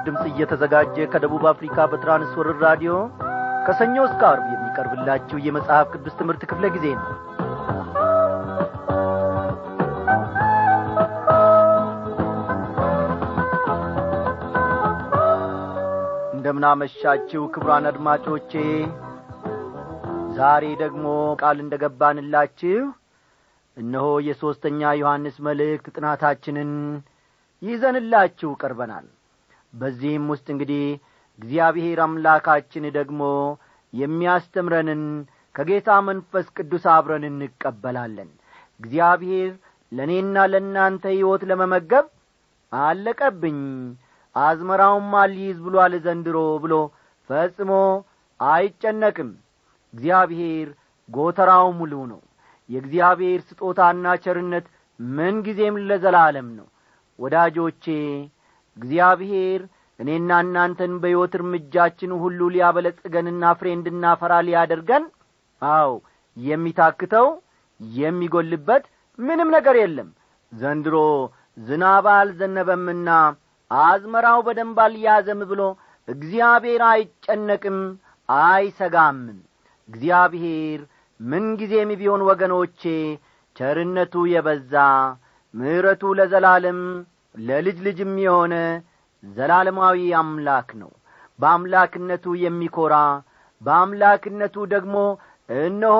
ለምሥራች ድምፅ እየተዘጋጀ ከደቡብ አፍሪካ በትራንስወርር ራዲዮ ከሰኞ እስከ አርብ የሚቀርብላችሁ የመጽሐፍ ቅዱስ ትምህርት ክፍለ ጊዜ ነው። እንደምናመሻችሁ ክቡራን አድማጮቼ ዛሬ ደግሞ ቃል እንደ ገባንላችሁ እነሆ የሦስተኛ ዮሐንስ መልእክት ጥናታችንን ይዘንላችሁ ቀርበናል በዚህም ውስጥ እንግዲህ እግዚአብሔር አምላካችን ደግሞ የሚያስተምረንን ከጌታ መንፈስ ቅዱስ አብረን እንቀበላለን። እግዚአብሔር ለእኔና ለእናንተ ሕይወት ለመመገብ አለቀብኝ አዝመራውም አልይዝ ብሏል ዘንድሮ ብሎ ፈጽሞ አይጨነቅም። እግዚአብሔር ጎተራው ሙሉ ነው። የእግዚአብሔር ስጦታና ቸርነት ምንጊዜም ለዘላለም ነው። ወዳጆቼ እግዚአብሔር እኔና እናንተን በሕይወት እርምጃችን ሁሉ ሊያበለጽገንና ፍሬ እንድናፈራ ሊያደርገን? አው የሚታክተው የሚጐልበት ምንም ነገር የለም። ዘንድሮ ዝናብ አልዘነበምና አዝመራው በደንብ አልያዘም ብሎ እግዚአብሔር አይጨነቅም አይሰጋምም። እግዚአብሔር ምንጊዜም ቢሆን ወገኖቼ ቸርነቱ የበዛ ምሕረቱ ለዘላለም ለልጅ ልጅም የሆነ ዘላለማዊ አምላክ ነው። በአምላክነቱ የሚኰራ በአምላክነቱ ደግሞ እነሆ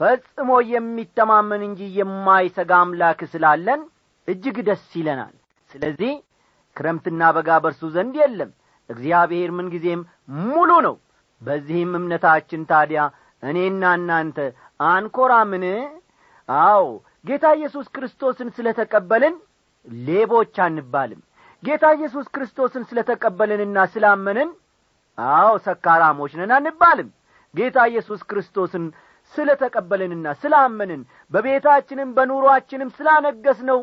ፈጽሞ የሚተማመን እንጂ የማይሰጋ አምላክ ስላለን እጅግ ደስ ይለናል። ስለዚህ ክረምትና በጋ በርሱ ዘንድ የለም። እግዚአብሔር ምንጊዜም ሙሉ ነው። በዚህም እምነታችን ታዲያ እኔና እናንተ አንኰራምን አዎ ጌታ ኢየሱስ ክርስቶስን ስለ ተቀበልን ሌቦች አንባልም። ጌታ ኢየሱስ ክርስቶስን ስለ ተቀበልንና ስላመንን አዎ ሰካራሞች ነን አንባልም። ጌታ ኢየሱስ ክርስቶስን ስለ ተቀበልንና ስላመንን በቤታችንም በኑሮአችንም ስላነገስ ነው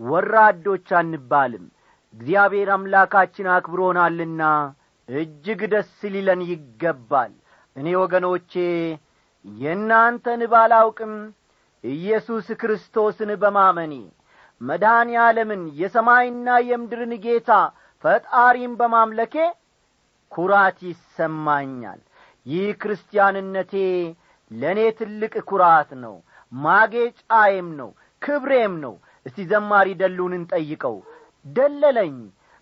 ወራዶች አንባልም። እግዚአብሔር አምላካችን አክብሮናልና እጅግ ደስ ሊለን ይገባል። እኔ ወገኖቼ የእናንተን ባላውቅም ኢየሱስ ክርስቶስን በማመኔ መድኃኔ ዓለምን የሰማይና የምድርን ጌታ ፈጣሪም በማምለኬ ኩራት ይሰማኛል። ይህ ክርስቲያንነቴ ለእኔ ትልቅ ኩራት ነው። ማጌጫዬም ነው። ክብሬም ነው። እስቲ ዘማሪ ደሉንን ጠይቀው። ደለለኝ።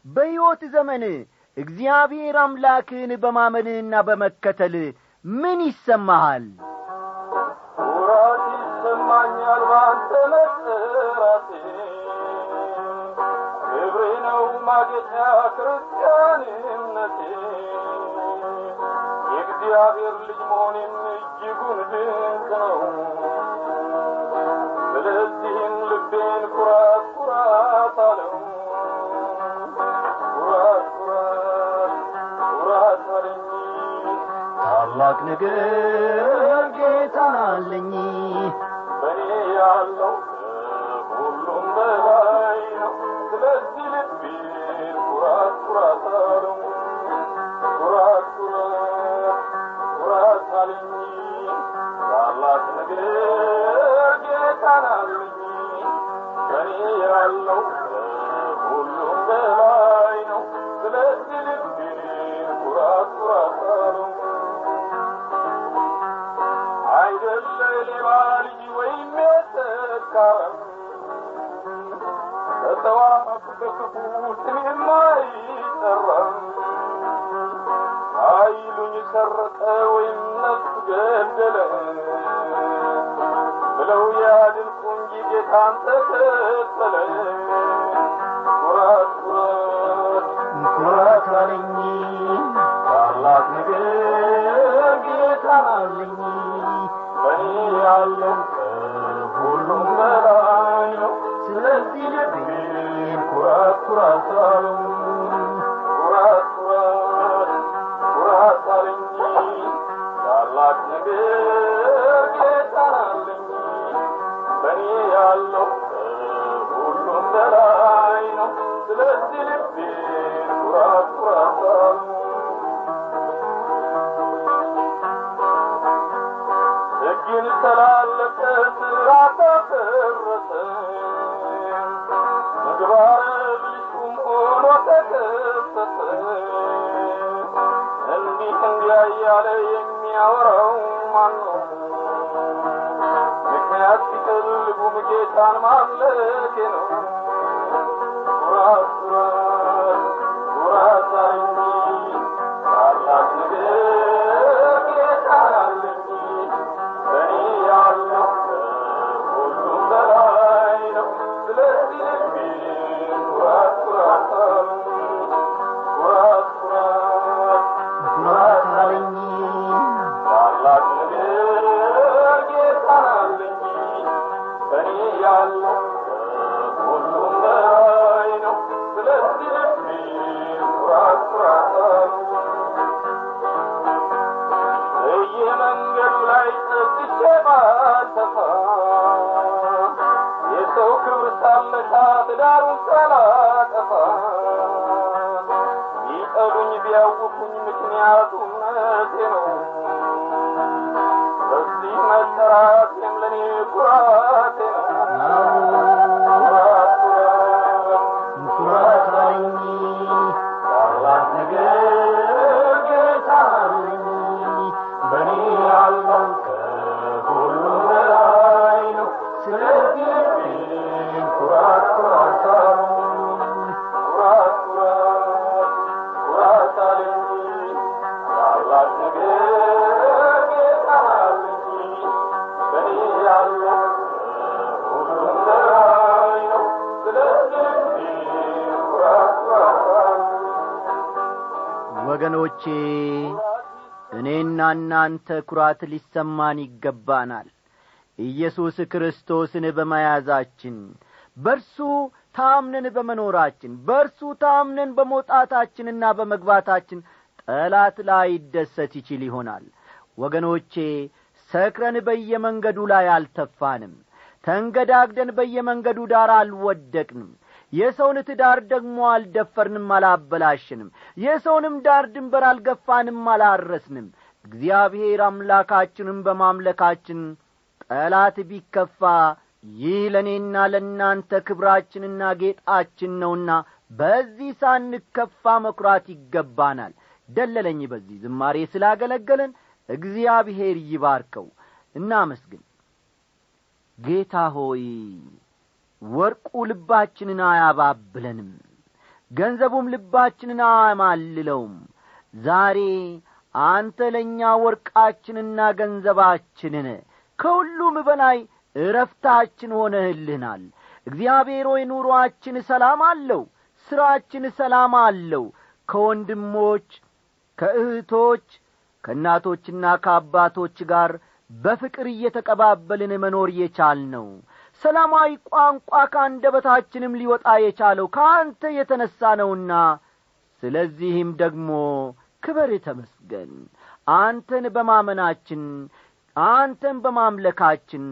በሕይወት ዘመን እግዚአብሔር አምላክህን በማመንህና በመከተል ምን ይሰማሃል ነው ማጌጫ ክርስቲያንነቴ የእግዚአብሔር ልጅ መሆኔም እጅጉን ድንቅ ነው። ስለዚህም ልቤን ኩራት ኩራት አለው ኩራት ኩራት ኩራት አለኝ። ታላቅ ነገር ጌታ አለኝ። በእኔ ያለው ሁሉም በላይ ነው ስለዚህ ልቤን ኩራት ኩራት አለው እያለ የሚያወራው ማን ነው? ምክንያት ሲፈልጉም ጌታን ማምለኬ ነው። እናንተ ኩራት ሊሰማን ይገባናል። ኢየሱስ ክርስቶስን በመያዛችን በርሱ ታምነን በመኖራችን በርሱ ታምነን በመውጣታችንና በመግባታችን ጠላት ላይ ይደሰት ይችል ይሆናል። ወገኖቼ ሰክረን በየመንገዱ ላይ አልተፋንም። ተንገዳግደን በየመንገዱ ዳር አልወደቅንም። የሰውን ትዳር ደግሞ አልደፈርንም አላበላሽንም የሰውንም ዳር ድንበር አልገፋንም አላረስንም እግዚአብሔር አምላካችንም በማምለካችን ጠላት ቢከፋ ይህ ለእኔና ለእናንተ ክብራችንና ጌጣችን ነውና በዚህ ሳንከፋ መኩራት ይገባናል። ደለለኝ በዚህ ዝማሬ ስላገለገለን እግዚአብሔር ይባርከው። እናመስግን። ጌታ ሆይ ወርቁ ልባችንን አያባብለንም ገንዘቡም ልባችንን አያማልለውም። ዛሬ አንተ ለእኛ ወርቃችንና ገንዘባችንን ከሁሉም በላይ እረፍታችን ሆነህልናል። እግዚአብሔር ሆይ ኑሮአችን ሰላም አለው ሥራችን ሰላም አለው። ከወንድሞች ከእህቶች ከእናቶችና ከአባቶች ጋር በፍቅር እየተቀባበልን መኖር የቻል ነው ሰላማዊ ቋንቋ ከአንደበታችንም ሊወጣ የቻለው ከአንተ የተነሣ ነውና ስለዚህም ደግሞ ክበር ተመስገን። አንተን በማመናችን አንተን በማምለካችን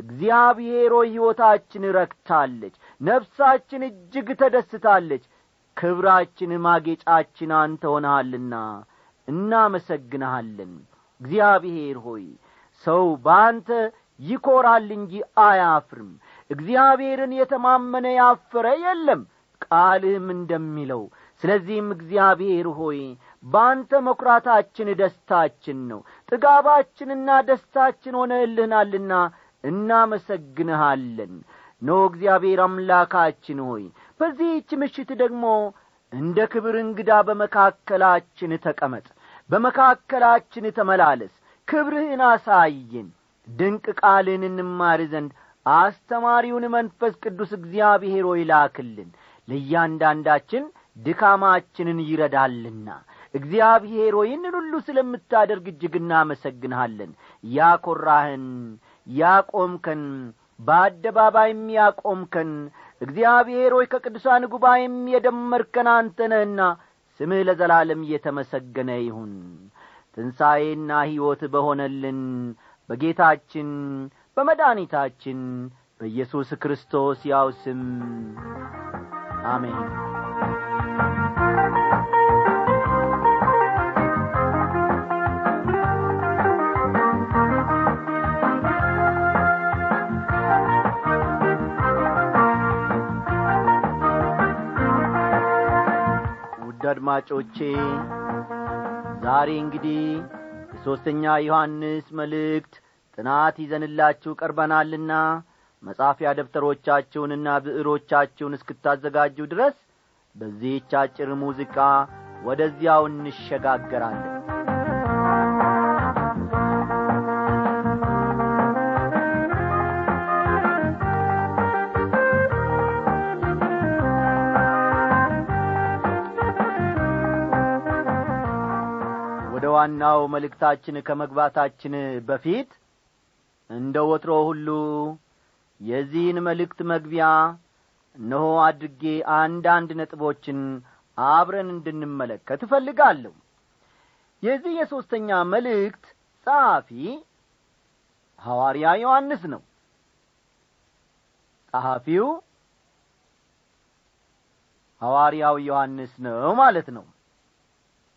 እግዚአብሔር ሆይ ሕይወታችን ረክታለች ነፍሳችን እጅግ ተደስታለች ክብራችን ማጌጫችን አንተ ሆነሃልና እናመሰግንሃለን። እግዚአብሔር ሆይ ሰው በአንተ ይኰራል እንጂ አያፍርም። እግዚአብሔርን የተማመነ ያፈረ የለም ቃልህም እንደሚለው። ስለዚህም እግዚአብሔር ሆይ በአንተ መኵራታችን ደስታችን ነው። ጥጋባችንና ደስታችን ሆነህልናልና እናመሰግንሃለን። ኖ እግዚአብሔር አምላካችን ሆይ በዚህች ምሽት ደግሞ እንደ ክብር እንግዳ በመካከላችን ተቀመጥ በመካከላችን ተመላለስ ክብርህን አሳየን ድንቅ ቃልን እንማር ዘንድ አስተማሪውን መንፈስ ቅዱስ እግዚአብሔር ሆይ ለእያንዳንዳችን ድካማችንን ይረዳልና እግዚአብሔር ይህንን ሁሉ ስለምታደርግ እጅግ እናመሰግንሃለን። ያኰራህን ያቆምከን በአደባባይም ያቆምከን እግዚአብሔር ሆይ ከቅዱሳን ጉባኤም የደመርከን አንተ ነህና ስምህ ለዘላለም እየተመሰገነ ይሁን። ትንሣኤና ሕይወት በሆነልን በጌታችን በመድኃኒታችን በኢየሱስ ክርስቶስ ያው ስም። አሜን አድማጮቼ ዛሬ እንግዲህ የሦስተኛ ዮሐንስ መልእክት ጥናት ይዘንላችሁ ቀርበናልና መጻፊያ ደብተሮቻችሁንና ብዕሮቻችሁን እስክታዘጋጁ ድረስ በዚህች አጭር ሙዚቃ ወደዚያው እንሸጋገራለን ዋናው መልእክታችን ከመግባታችን በፊት እንደ ወትሮ ሁሉ የዚህን መልእክት መግቢያ እነሆ አድርጌ አንዳንድ ነጥቦችን አብረን እንድንመለከት እፈልጋለሁ። የዚህ የሦስተኛ መልእክት ጸሐፊ ሐዋርያ ዮሐንስ ነው። ጸሐፊው ሐዋርያው ዮሐንስ ነው ማለት ነው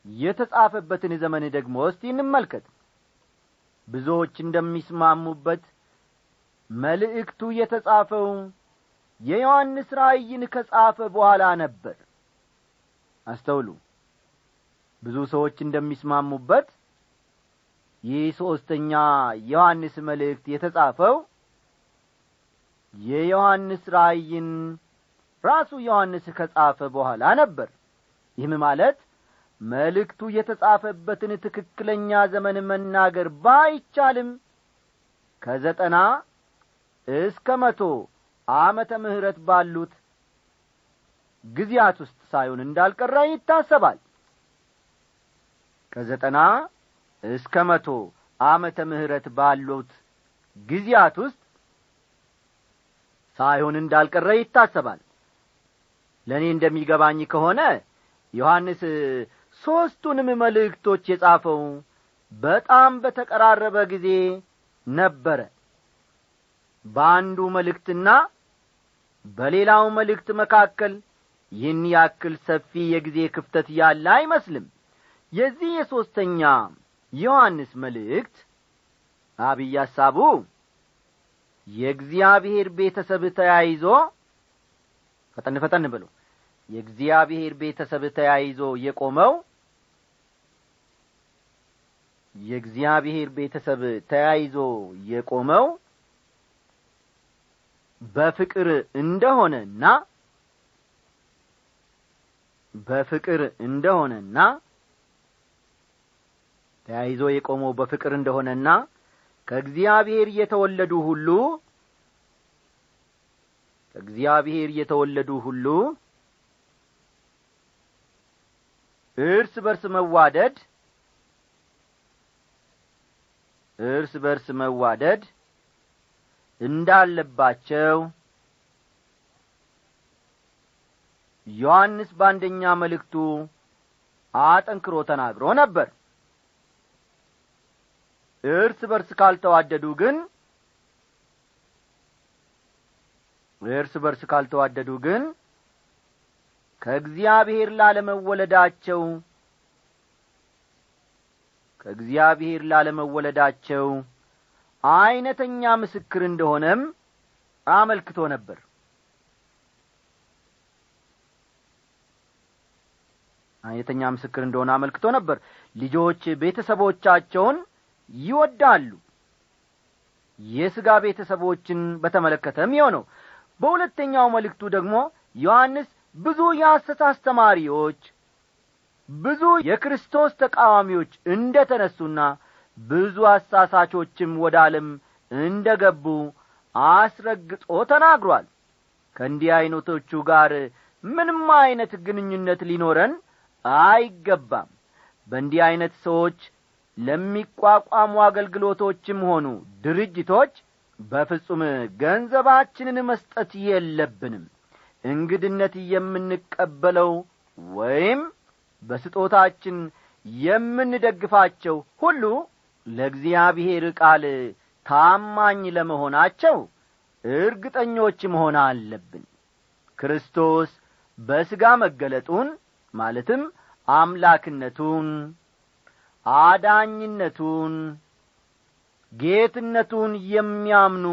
የተጻፈበትን ዘመን ደግሞ እስቲ እንመልከት። ብዙዎች እንደሚስማሙበት መልእክቱ የተጻፈው የዮሐንስ ራእይን ከጻፈ በኋላ ነበር። አስተውሉ። ብዙ ሰዎች እንደሚስማሙበት ይህ ሦስተኛ ዮሐንስ መልእክት የተጻፈው የዮሐንስ ራእይን ራሱ ዮሐንስ ከጻፈ በኋላ ነበር። ይህም ማለት መልእክቱ የተጻፈበትን ትክክለኛ ዘመን መናገር ባይቻልም ከዘጠና እስከ መቶ ዓመተ ምሕረት ባሉት ጊዜያት ውስጥ ሳይሆን እንዳልቀረ ይታሰባል። ከዘጠና እስከ መቶ ዓመተ ምሕረት ባሉት ጊዜያት ውስጥ ሳይሆን እንዳልቀረ ይታሰባል። ለእኔ እንደሚገባኝ ከሆነ ዮሐንስ ሦስቱንም መልእክቶች የጻፈው በጣም በተቀራረበ ጊዜ ነበረ። በአንዱ መልእክትና በሌላው መልእክት መካከል ይህን ያክል ሰፊ የጊዜ ክፍተት ያለ አይመስልም። የዚህ የሦስተኛ ዮሐንስ መልእክት አብይ ሐሳቡ የእግዚአብሔር ቤተሰብ ተያይዞ ፈጠን ፈጠን ብሎ የእግዚአብሔር ቤተሰብ ተያይዞ የቆመው የእግዚአብሔር ቤተሰብ ተያይዞ የቆመው በፍቅር እንደሆነና በፍቅር እንደሆነና ተያይዞ የቆመው በፍቅር እንደሆነና ከእግዚአብሔር የተወለዱ ሁሉ ከእግዚአብሔር የተወለዱ ሁሉ እርስ በርስ መዋደድ እርስ በርስ መዋደድ እንዳለባቸው ዮሐንስ በአንደኛ መልእክቱ አጠንክሮ ተናግሮ ነበር። እርስ በርስ ካልተዋደዱ ግን እርስ በርስ ካልተዋደዱ ግን ከእግዚአብሔር ላለመወለዳቸው ከእግዚአብሔር ላለመወለዳቸው ዐይነተኛ ምስክር እንደሆነም አመልክቶ ነበር። ዐይነተኛ ምስክር እንደሆነ አመልክቶ ነበር። ልጆች ቤተሰቦቻቸውን ይወዳሉ። የሥጋ ቤተሰቦችን በተመለከተም የሆነው። በሁለተኛው መልእክቱ ደግሞ ዮሐንስ ብዙ የሐሰት አስተማሪዎች ብዙ የክርስቶስ ተቃዋሚዎች እንደ ተነሱና ብዙ አሳሳቾችም ወደ ዓለም እንደ ገቡ አስረግጦ ተናግሯል። ከእንዲህ ዐይነቶቹ ጋር ምንም ዐይነት ግንኙነት ሊኖረን አይገባም። በእንዲህ ዐይነት ሰዎች ለሚቋቋሙ አገልግሎቶችም ሆኑ ድርጅቶች በፍጹም ገንዘባችንን መስጠት የለብንም እንግድነት የምንቀበለው ወይም በስጦታችን የምንደግፋቸው ሁሉ ለእግዚአብሔር ቃል ታማኝ ለመሆናቸው እርግጠኞች መሆን አለብን። ክርስቶስ በሥጋ መገለጡን ማለትም አምላክነቱን አዳኝነቱን ጌትነቱን የሚያምኑ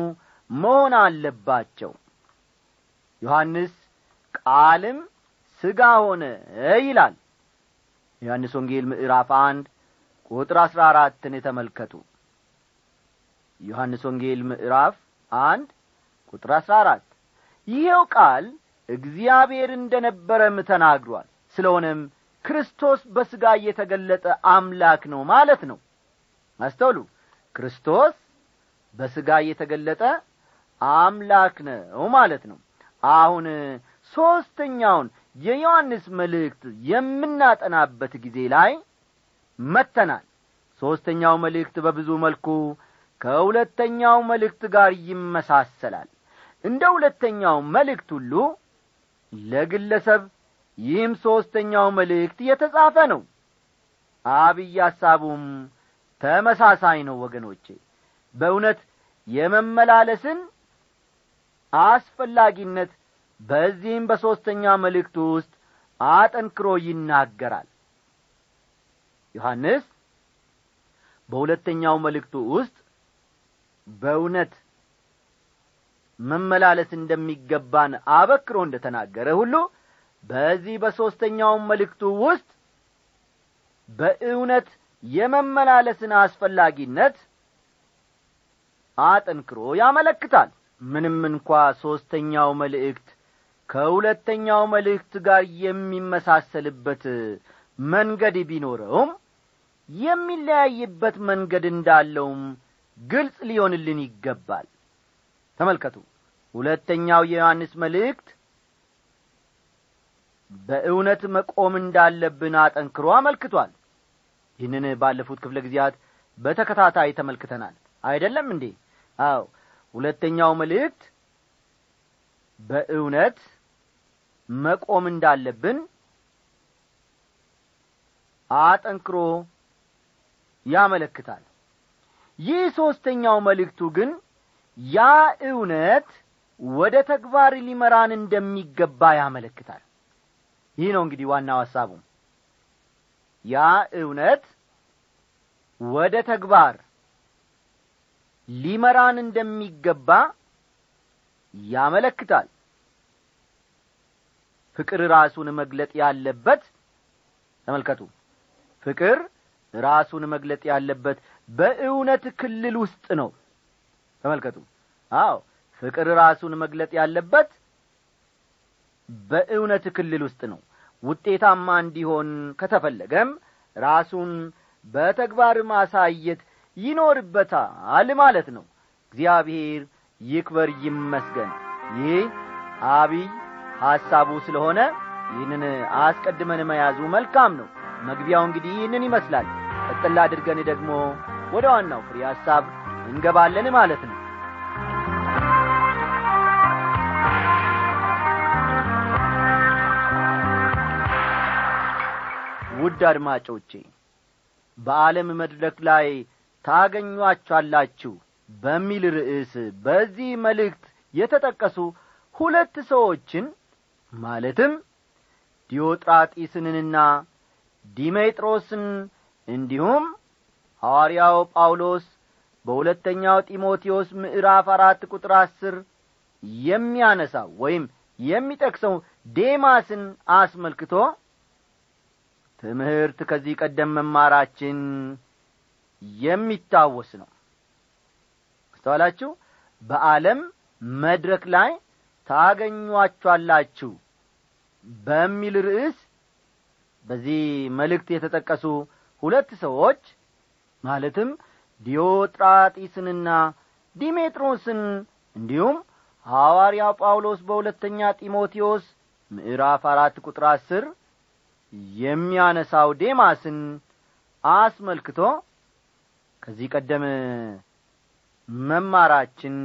መሆን አለባቸው። ዮሐንስ ቃልም ሥጋ ሆነ ይላል። ዮሐንስ ወንጌል ምዕራፍ አንድ ቁጥር አሥራ አራትን ተመልከቱ ዮሐንስ ወንጌል ምዕራፍ አንድ ቁጥር አሥራ አራት ይኸው ቃል እግዚአብሔር እንደ ነበረም ተናግሯል። ስለሆነም ክርስቶስ በሥጋ የተገለጠ አምላክ ነው ማለት ነው። አስተውሉ። ክርስቶስ በሥጋ የተገለጠ አምላክ ነው ማለት ነው። አሁን ሦስተኛውን የዮሐንስ መልእክት የምናጠናበት ጊዜ ላይ መተናል ሦስተኛው መልእክት በብዙ መልኩ ከሁለተኛው መልእክት ጋር ይመሳሰላል። እንደ ሁለተኛው መልእክት ሁሉ ለግለሰብ ይህም ሦስተኛው መልእክት የተጻፈ ነው። አብይ ሐሳቡም ተመሳሳይ ነው ወገኖቼ። በእውነት የመመላለስን አስፈላጊነት በዚህም በሦስተኛ መልእክቱ ውስጥ አጠንክሮ ይናገራል። ዮሐንስ በሁለተኛው መልእክቱ ውስጥ በእውነት መመላለስ እንደሚገባን አበክሮ እንደ ተናገረ ሁሉ በዚህ በሦስተኛውም መልእክቱ ውስጥ በእውነት የመመላለስን አስፈላጊነት አጠንክሮ ያመለክታል። ምንም እንኳ ሦስተኛው መልእክት ከሁለተኛው መልእክት ጋር የሚመሳሰልበት መንገድ ቢኖረውም የሚለያይበት መንገድ እንዳለውም ግልጽ ሊሆንልን ይገባል። ተመልከቱ። ሁለተኛው የዮሐንስ መልእክት በእውነት መቆም እንዳለብን አጠንክሮ አመልክቷል። ይህንን ባለፉት ክፍለ ጊዜያት በተከታታይ ተመልክተናል። አይደለም እንዴ? አው ሁለተኛው መልእክት በእውነት መቆም እንዳለብን አጠንክሮ ያመለክታል። ይህ ሦስተኛው መልእክቱ ግን ያ እውነት ወደ ተግባር ሊመራን እንደሚገባ ያመለክታል። ይህ ነው እንግዲህ ዋናው ሐሳቡ። ያ እውነት ወደ ተግባር ሊመራን እንደሚገባ ያመለክታል ፍቅር ራሱን መግለጥ ያለበት ተመልከቱ። ፍቅር ራሱን መግለጥ ያለበት በእውነት ክልል ውስጥ ነው። ተመልከቱ። አዎ ፍቅር ራሱን መግለጥ ያለበት በእውነት ክልል ውስጥ ነው። ውጤታማ እንዲሆን ከተፈለገም ራሱን በተግባር ማሳየት ይኖርበታል ማለት ነው። እግዚአብሔር ይክበር ይመስገን። ይህ አብይ ሐሳቡ ስለሆነ ይህንን አስቀድመን መያዙ መልካም ነው። መግቢያው እንግዲህ ይህንን ይመስላል። ቀጥላ አድርገን ደግሞ ወደ ዋናው ፍሬ ሐሳብ እንገባለን ማለት ነው። ውድ አድማጮቼ በዓለም መድረክ ላይ ታገኟቸኋላችሁ በሚል ርዕስ በዚህ መልእክት የተጠቀሱ ሁለት ሰዎችን ማለትም ዲዮጥራጢስንንና ዲሜጥሮስን እንዲሁም ሐዋርያው ጳውሎስ በሁለተኛው ጢሞቴዎስ ምዕራፍ አራት ቁጥር አስር የሚያነሳው ወይም የሚጠቅሰው ዴማስን አስመልክቶ ትምህርት ከዚህ ቀደም መማራችን የሚታወስ ነው። አስተዋላችሁ? በዓለም መድረክ ላይ ታገኟቸኋላችሁ በሚል ርዕስ በዚህ መልእክት የተጠቀሱ ሁለት ሰዎች ማለትም ዲዮጥራጢስንና ዲሜጥሮስን እንዲሁም ሐዋርያው ጳውሎስ በሁለተኛ ጢሞቴዎስ ምዕራፍ አራት ቁጥር አስር የሚያነሳው ዴማስን አስመልክቶ ከዚህ ቀደም መማራችን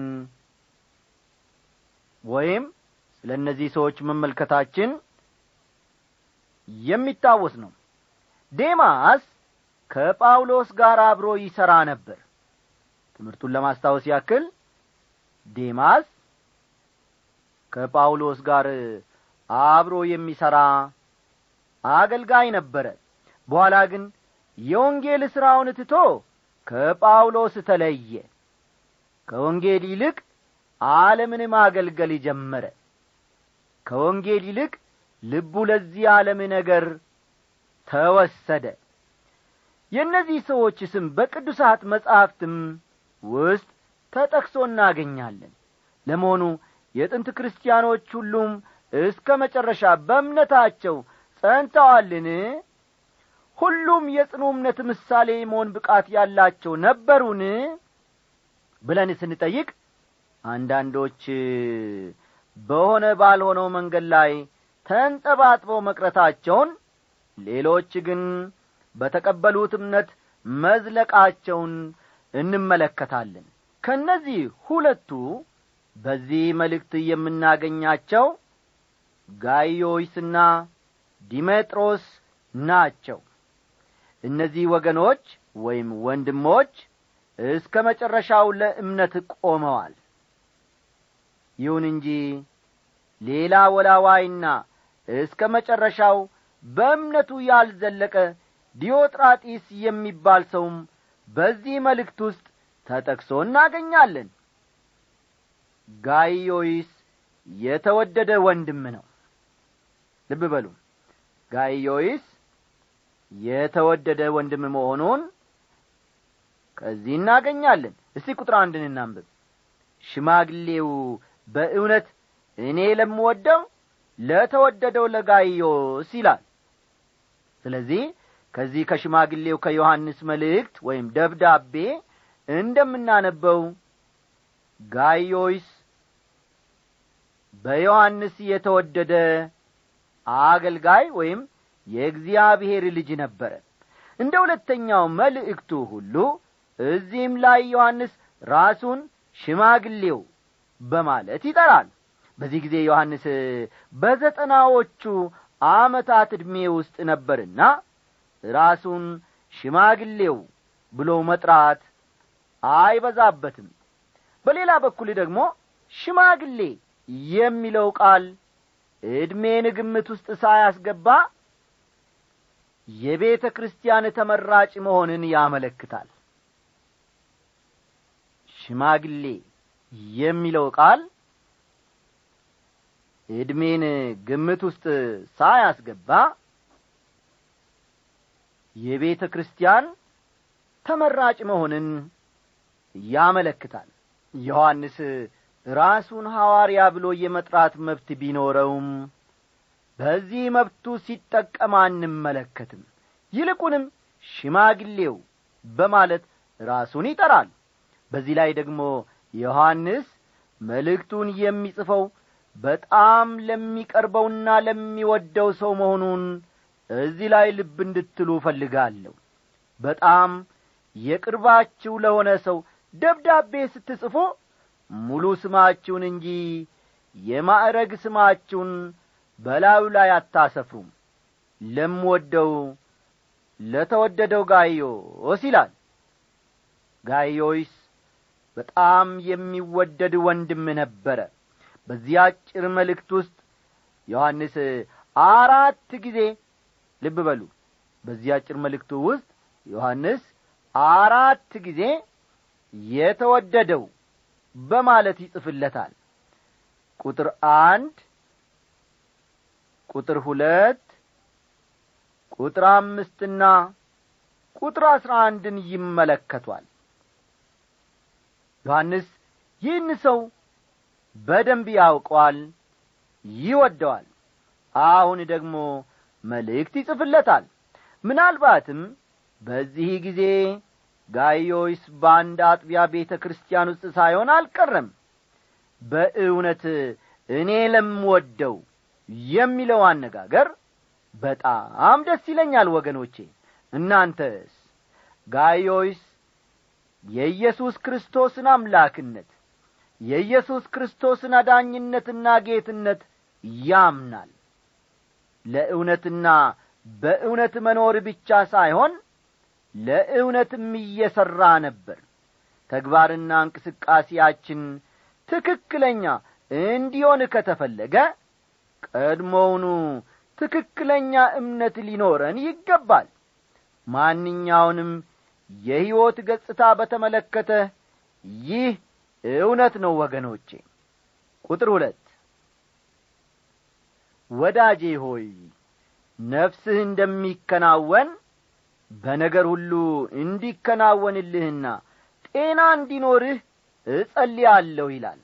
ወይም ስለ እነዚህ ሰዎች መመልከታችን የሚታወስ ነው። ዴማስ ከጳውሎስ ጋር አብሮ ይሠራ ነበር። ትምህርቱን ለማስታወስ ያክል ዴማስ ከጳውሎስ ጋር አብሮ የሚሠራ አገልጋይ ነበረ። በኋላ ግን የወንጌል ሥራውን ትቶ ከጳውሎስ ተለየ። ከወንጌል ይልቅ ዓለምን ማገልገል ጀመረ። ከወንጌል ይልቅ ልቡ ለዚህ ዓለም ነገር ተወሰደ። የእነዚህ ሰዎች ስም በቅዱሳት መጻሕፍትም ውስጥ ተጠቅሶ እናገኛለን። ለመሆኑ የጥንት ክርስቲያኖች ሁሉም እስከ መጨረሻ በእምነታቸው ጸንተዋልን? ሁሉም የጽኑ እምነት ምሳሌ መሆን ብቃት ያላቸው ነበሩን? ብለን ስንጠይቅ አንዳንዶች በሆነ ባልሆነው መንገድ ላይ ተንጠባጥበው መቅረታቸውን ሌሎች ግን በተቀበሉት እምነት መዝለቃቸውን እንመለከታለን። ከእነዚህ ሁለቱ በዚህ መልእክት የምናገኛቸው ጋዮይስና ዲሜጥሮስ ናቸው። እነዚህ ወገኖች ወይም ወንድሞች እስከ መጨረሻው ለእምነት ቆመዋል ይሁን እንጂ ሌላ ወላዋይና እስከ መጨረሻው በእምነቱ ያልዘለቀ ዲዮጥራጢስ የሚባል ሰውም በዚህ መልእክት ውስጥ ተጠቅሶ እናገኛለን። ጋይዮስ የተወደደ ወንድም ነው። ልብ በሉ። ጋይዮስ የተወደደ ወንድም መሆኑን ከዚህ እናገኛለን። እስቲ ቁጥር አንድን እናንብብ። ሽማግሌው በእውነት እኔ ለምወደው ለተወደደው ለጋይዮስ ይላል። ስለዚህ ከዚህ ከሽማግሌው ከዮሐንስ መልእክት ወይም ደብዳቤ እንደምናነበው ጋዮይስ በዮሐንስ የተወደደ አገልጋይ ወይም የእግዚአብሔር ልጅ ነበረ። እንደ ሁለተኛው መልእክቱ ሁሉ እዚህም ላይ ዮሐንስ ራሱን ሽማግሌው በማለት ይጠራል። በዚህ ጊዜ ዮሐንስ በዘጠናዎቹ አመታት ዕድሜ ውስጥ ነበርና ራሱን ሽማግሌው ብሎ መጥራት አይበዛበትም። በሌላ በኩል ደግሞ ሽማግሌ የሚለው ቃል ዕድሜን ግምት ውስጥ ሳያስገባ የቤተ ክርስቲያን ተመራጭ መሆንን ያመለክታል። ሽማግሌ የሚለው ቃል ዕድሜን ግምት ውስጥ ሳያስገባ የቤተ ክርስቲያን ተመራጭ መሆንን ያመለክታል። ዮሐንስ ራሱን ሐዋርያ ብሎ የመጥራት መብት ቢኖረውም በዚህ መብቱ ሲጠቀም አንመለከትም። ይልቁንም ሽማግሌው በማለት ራሱን ይጠራል። በዚህ ላይ ደግሞ ዮሐንስ መልእክቱን የሚጽፈው በጣም ለሚቀርበውና ለሚወደው ሰው መሆኑን እዚህ ላይ ልብ እንድትሉ እፈልጋለሁ። በጣም የቅርባችሁ ለሆነ ሰው ደብዳቤ ስትጽፉ ሙሉ ስማችሁን እንጂ የማዕረግ ስማችሁን በላዩ ላይ አታሰፍሩም። ለምወደው ለተወደደው ጋዮስ ይላል። ጋዮይስ በጣም የሚወደድ ወንድም ነበረ። በዚህ አጭር መልእክት ውስጥ ዮሐንስ አራት ጊዜ ልብ በሉ። በዚህ አጭር መልእክቱ ውስጥ ዮሐንስ አራት ጊዜ የተወደደው በማለት ይጽፍለታል። ቁጥር አንድ ቁጥር ሁለት ቁጥር አምስትና ቁጥር አስራ አንድን ይመለከቷል ዮሐንስ ይህን ሰው በደንብ ያውቀዋል ይወደዋል። አሁን ደግሞ መልእክት ይጽፍለታል። ምናልባትም በዚህ ጊዜ ጋዮይስ በአንድ አጥቢያ ቤተ ክርስቲያን ውስጥ ሳይሆን አልቀረም። በእውነት እኔ ለምወደው የሚለው አነጋገር በጣም ደስ ይለኛል ወገኖቼ። እናንተስ? ጋዮይስ የኢየሱስ ክርስቶስን አምላክነት የኢየሱስ ክርስቶስን አዳኝነትና ጌትነት ያምናል። ለእውነትና በእውነት መኖር ብቻ ሳይሆን ለእውነትም እየሠራ ነበር። ተግባርና እንቅስቃሴያችን ትክክለኛ እንዲሆን ከተፈለገ ቀድሞውኑ ትክክለኛ እምነት ሊኖረን ይገባል። ማንኛውንም የሕይወት ገጽታ በተመለከተ ይህ እውነት ነው ወገኖቼ። ቁጥር ሁለት ወዳጄ ሆይ ነፍስህ እንደሚከናወን በነገር ሁሉ እንዲከናወንልህና ጤና እንዲኖርህ እጸልያለሁ ይላል።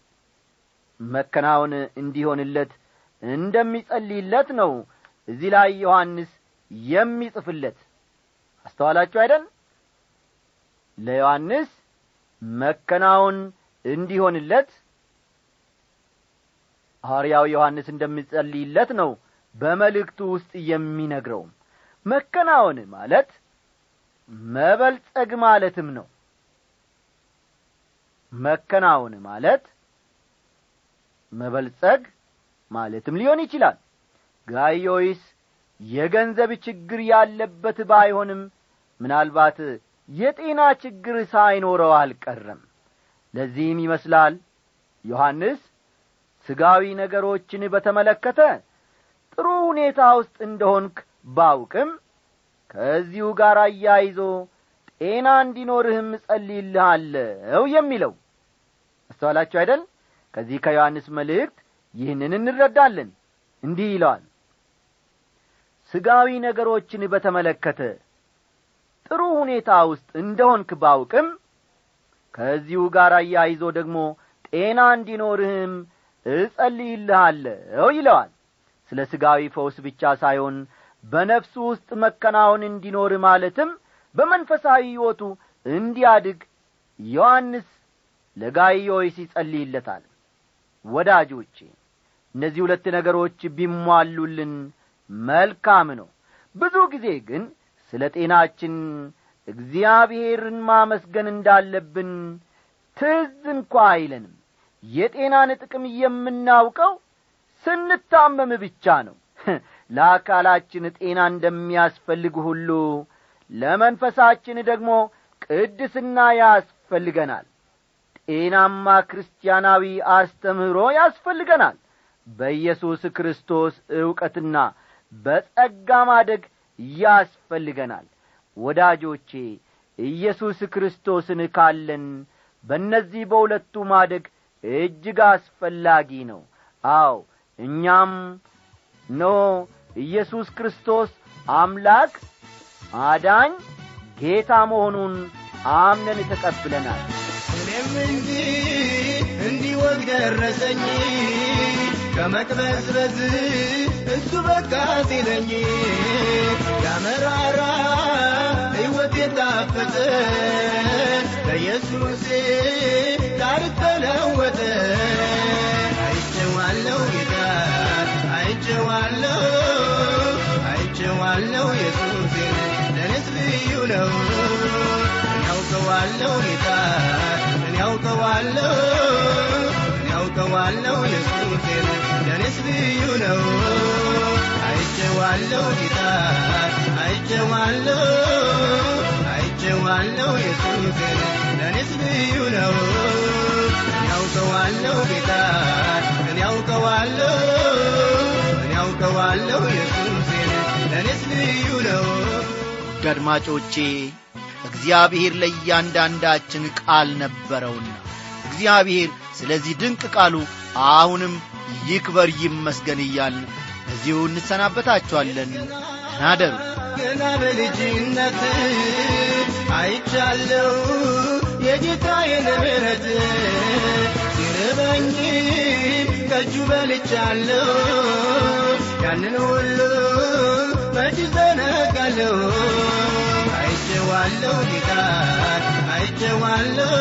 መከናወን እንዲሆንለት እንደሚጸልይለት ነው እዚህ ላይ ዮሐንስ የሚጽፍለት። አስተዋላችሁ አይደል ለዮሐንስ መከናወን እንዲሆንለት ሐዋርያው ዮሐንስ እንደሚጸልይለት ነው በመልእክቱ ውስጥ የሚነግረውም መከናወን ማለት መበልጸግ ማለትም ነው። መከናወን ማለት መበልጸግ ማለትም ሊሆን ይችላል። ጋዮይስ የገንዘብ ችግር ያለበት ባይሆንም ምናልባት የጤና ችግር ሳይኖረው አልቀረም። ለዚህም ይመስላል ዮሐንስ ሥጋዊ ነገሮችን በተመለከተ ጥሩ ሁኔታ ውስጥ እንደሆንክ ባውቅም ከዚሁ ጋር አያይዞ ጤና እንዲኖርህም እጸልይልሃለሁ የሚለው አስተዋላችሁ አይደል? ከዚህ ከዮሐንስ መልእክት ይህንን እንረዳለን። እንዲህ ይለዋል። ሥጋዊ ነገሮችን በተመለከተ ጥሩ ሁኔታ ውስጥ እንደሆንክ ባውቅም ከዚሁ ጋር አያይዞ ደግሞ ጤና እንዲኖርህም እጸልይልሃለሁ ይለዋል። ስለ ሥጋዊ ፈውስ ብቻ ሳይሆን በነፍሱ ውስጥ መከናወን እንዲኖር ማለትም በመንፈሳዊ ሕይወቱ እንዲያድግ ዮሐንስ ለጋይዮይስ ይጸልይለታል ወዳጆቼ እነዚህ ሁለት ነገሮች ቢሟሉልን መልካም ነው። ብዙ ጊዜ ግን ስለ ጤናችን እግዚአብሔርን ማመስገን እንዳለብን ትዝ እንኳ አይለንም። የጤናን ጥቅም የምናውቀው ስንታመም ብቻ ነው። ለአካላችን ጤና እንደሚያስፈልግ ሁሉ ለመንፈሳችን ደግሞ ቅድስና ያስፈልገናል። ጤናማ ክርስቲያናዊ አስተምህሮ ያስፈልገናል። በኢየሱስ ክርስቶስ ዕውቀትና በጸጋ ማደግ ያስፈልገናል። ወዳጆቼ ኢየሱስ ክርስቶስን ካለን በእነዚህ በሁለቱ ማደግ እጅግ አስፈላጊ ነው። አው እኛም ኖ ኢየሱስ ክርስቶስ አምላክ አዳኝ ጌታ መሆኑን አምነን ተቀብለናል። እኔም እንጂ እንዲወግ ደረሰኝ ከመቅበዝበዝ እሱ በቃ ሲለኝ ያመራራ ሕይወት የጣፈጠ በኢየሱሴ ታሪክ ተለወጠ አይቼዋለሁ ጌታ አይቼዋለሁ አይቼዋለሁ ኢየሱሴ ለእኔስ ልዩ ነው እኔ ያውቀዋለሁ ጌታ እኔ ያውቀዋለሁ እኔ ያውቀዋለሁ ኢየሱሴን ለእኔስ ልዩ ነው። አይቼዋለሁ ጌታ አይቼዋለሁ አይቼዋለሁ ኢየሱሴን ለእኔስ ልዩ ነው። ያውቀዋለሁ ጌታ እኔ ያውቀዋለሁ እኔ ያውቀዋለሁ ልዩ ነው። ውድ አድማጮቼ እግዚአብሔር ለእያንዳንዳችን ቃል ነበረውና እግዚአብሔር ስለዚህ ድንቅ ቃሉ አሁንም ይክበር ይመስገን እያልን በዚሁ እንሰናበታችኋለን። ናደሩ ገና በልጅነት አይቻለሁ የጌታዬን ምሕረት ሲርበኝ ከእጁ በልቻለሁ። ያንን ሁሉ መች ዘነጋለሁ። አይቼዋለሁ ጌታ አይቼዋለሁ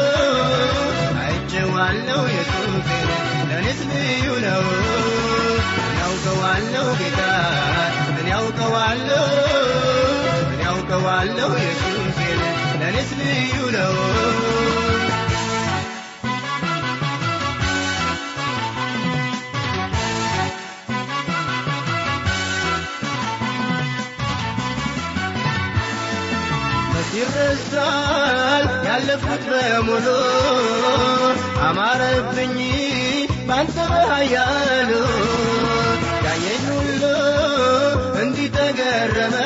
አይቼዋለሁ ኢየሱሴን ለእኔስ ልዩ ነው። ያውቀዋለሁ ጌታ እኔ ያውቀዋለሁ እኔ ያውቀዋለሁ ኢየሱሴን ለእኔስ ልዩ ነው ይረሳል ያለፉት በሙሉ አማረብኝ ባንተ በኃያሉ። ያየኝ ሁሉ እንዲህ ተገረመ